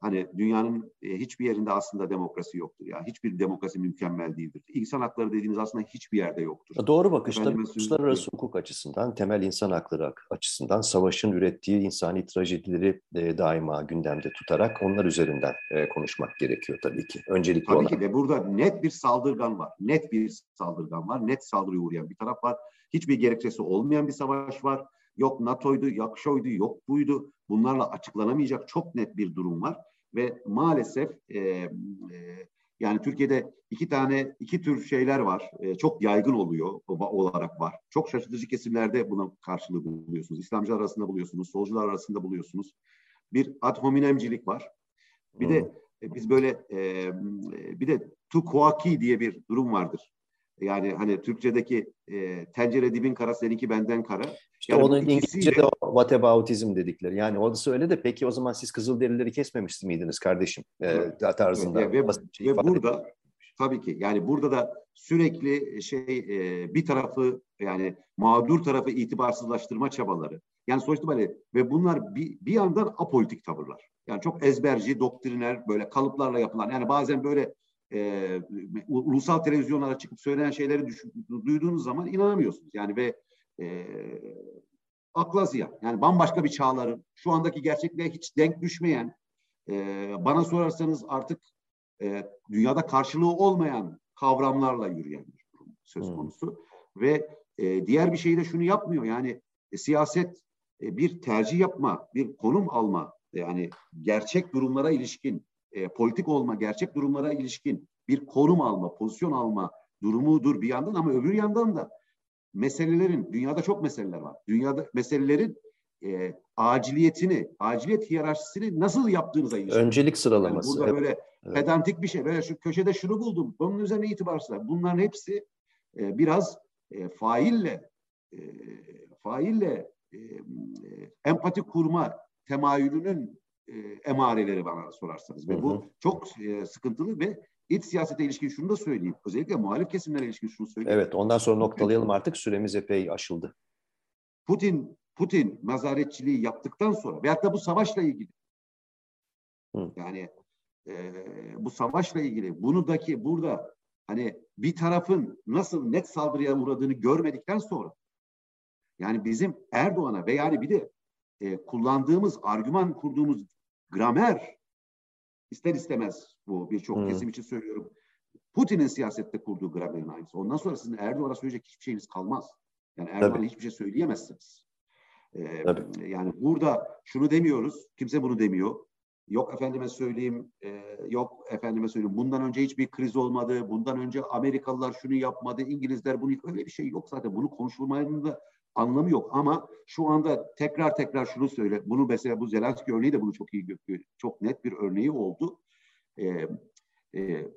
hani dünyanın e, hiçbir yerinde aslında demokrasi yoktur. Ya hiçbir demokrasi mükemmel değildir. İnsan hakları dediğiniz aslında hiçbir yerde yoktur. Doğru bakış tabii uluslararası hukuk açısından, temel insan hakları açısından savaşın ürettiği insani trajedileri e, daima gündemde tutarak onlar üzerinden e, konuşmak gerekiyor tabii ki. Öncelikli tabii olarak. ki ve burada net bir saldırgan var. Net bir saldırgan var. Net saldırıya uğrayan bir taraf var. Hiçbir gerekçesi olmayan bir savaş var Yok NATO'ydu, yok şoydu, yok buydu. Bunlarla açıklanamayacak çok net bir durum var. Ve maalesef e, e, yani Türkiye'de iki tane, iki tür şeyler var. E, çok yaygın oluyor olarak var. Çok şaşırtıcı kesimlerde buna karşılığı buluyorsunuz. İslamcılar arasında buluyorsunuz, solcular arasında buluyorsunuz. Bir ad hominemcilik var. Bir de e, biz böyle e, bir de tu kuaki diye bir durum vardır. Yani hani Türkçedeki e, tencere dibin kara seninki benden kara. İşte yani onun İngilizce'de o whataboutism dedikleri. Yani o da öyle de peki o zaman siz Kızılderilileri kesmemiş miydiniz kardeşim e, evet. tarzında? Ve, ve, şey ve burada tabii ki yani burada da sürekli şey e, bir tarafı yani mağdur tarafı itibarsızlaştırma çabaları. Yani sonuçta böyle ve bunlar bir, bir yandan apolitik tavırlar. Yani çok ezberci, doktriner böyle kalıplarla yapılan yani bazen böyle e, ulusal televizyonlara çıkıp söylenen şeyleri düşün, duyduğunuz zaman inanamıyorsunuz. Yani ve e, akla ziyan. Yani bambaşka bir çağların şu andaki gerçekliğe hiç denk düşmeyen e, bana sorarsanız artık e, dünyada karşılığı olmayan kavramlarla yürüyen bir durum söz hmm. konusu. Hmm. Ve e, diğer bir şey de şunu yapmıyor. Yani e, siyaset e, bir tercih yapma, bir konum alma yani gerçek durumlara ilişkin e, politik olma, gerçek durumlara ilişkin bir konum alma, pozisyon alma durumudur bir yandan ama öbür yandan da meselelerin, dünyada çok meseleler var. Dünyada meselelerin e, aciliyetini, aciliyet hiyerarşisini nasıl yaptığınıza ilişkin. Öncelik sıralaması. Yani burada böyle evet. pedantik bir şey, böyle şu köşede şunu buldum, bunun üzerine itibarsızlar. Bunların hepsi e, biraz e, faille e, faille e, e empati kurma temayülünün e, emareleri bana sorarsanız. Ve bu çok e, sıkıntılı ve iç siyasete ilişkin şunu da söyleyeyim. Özellikle muhalif kesimlere ilişkin şunu söyleyeyim. Evet ondan sonra noktalayalım artık süremiz epey aşıldı. Putin Putin mazaretçiliği yaptıktan sonra veyahut da bu savaşla ilgili Hı. yani e, bu savaşla ilgili bunudaki burada hani bir tarafın nasıl net saldırıya uğradığını görmedikten sonra yani bizim Erdoğan'a ve yani bir de e, kullandığımız, argüman kurduğumuz gramer ister istemez bu birçok hmm. kesim için söylüyorum. Putin'in siyasette kurduğu gramerin aynısı. Ondan sonra sizin Erdoğan'a söyleyecek hiçbir şeyiniz kalmaz. Yani Erdoğan'a hiçbir şey söyleyemezsiniz. Ee, yani burada şunu demiyoruz, kimse bunu demiyor. Yok efendime söyleyeyim, e, yok efendime söyleyeyim. Bundan önce hiçbir kriz olmadı. Bundan önce Amerikalılar şunu yapmadı, İngilizler bunu öyle bir şey yok zaten. Bunu konuşulmanın da anlamı yok ama şu anda tekrar tekrar şunu söyle. Bunu mesela bu Zelenski örneği de bunu çok iyi çok net bir örneği oldu. Ee, e,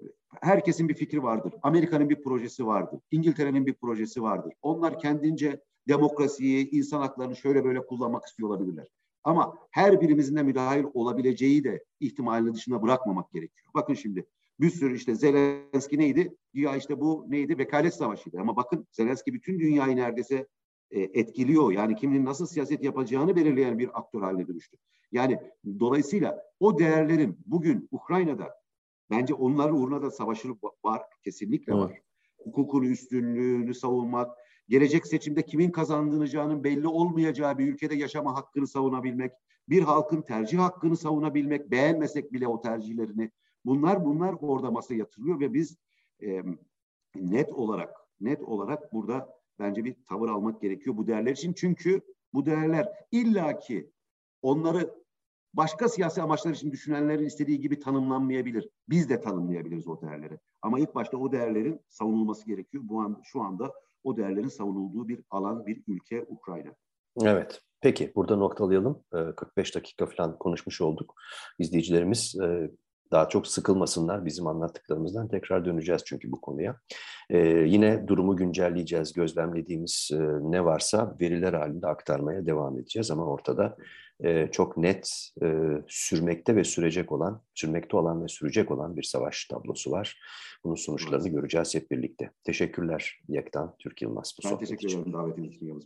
herkesin bir fikri vardır. Amerika'nın bir projesi vardır. İngiltere'nin bir projesi vardır. Onlar kendince demokrasiyi, insan haklarını şöyle böyle kullanmak istiyor olabilirler. Ama her birimizin de müdahil olabileceği de ihtimalini dışına bırakmamak gerekiyor. Bakın şimdi Bir sürü işte Zelenski neydi? Dünya işte bu neydi? Vekalet savaşıydı. Ama bakın Zelenski bütün dünyayı neredeyse e, etkiliyor. Yani kimin nasıl siyaset yapacağını belirleyen bir aktör haline dönüştü. Yani dolayısıyla o değerlerin bugün Ukrayna'da bence onlar uğruna da savaşı var. Kesinlikle var. Evet. Hukukun üstünlüğünü savunmak, gelecek seçimde kimin kazandıracağının belli olmayacağı bir ülkede yaşama hakkını savunabilmek, bir halkın tercih hakkını savunabilmek, beğenmesek bile o tercihlerini. Bunlar bunlar orada masaya yatırılıyor ve biz e, net olarak net olarak burada bence bir tavır almak gerekiyor bu değerler için. Çünkü bu değerler illaki onları başka siyasi amaçlar için düşünenlerin istediği gibi tanımlanmayabilir. Biz de tanımlayabiliriz o değerleri. Ama ilk başta o değerlerin savunulması gerekiyor. Bu an şu anda o değerlerin savunulduğu bir alan, bir ülke Ukrayna. Evet. Peki burada noktalayalım. 45 ee, dakika falan konuşmuş olduk. İzleyicilerimiz e, daha çok sıkılmasınlar bizim anlattıklarımızdan. Tekrar döneceğiz çünkü bu konuya. Ee, yine durumu güncelleyeceğiz. Gözlemlediğimiz e, ne varsa veriler halinde aktarmaya devam edeceğiz. Ama ortada e, çok net e, sürmekte ve sürecek olan, sürmekte olan ve sürecek olan bir savaş tablosu var. Bunun sonuçlarını evet. göreceğiz hep birlikte. Teşekkürler Yektan Türk Yılmaz. Bu ben teşekkür ederim davetiniz için Yavuz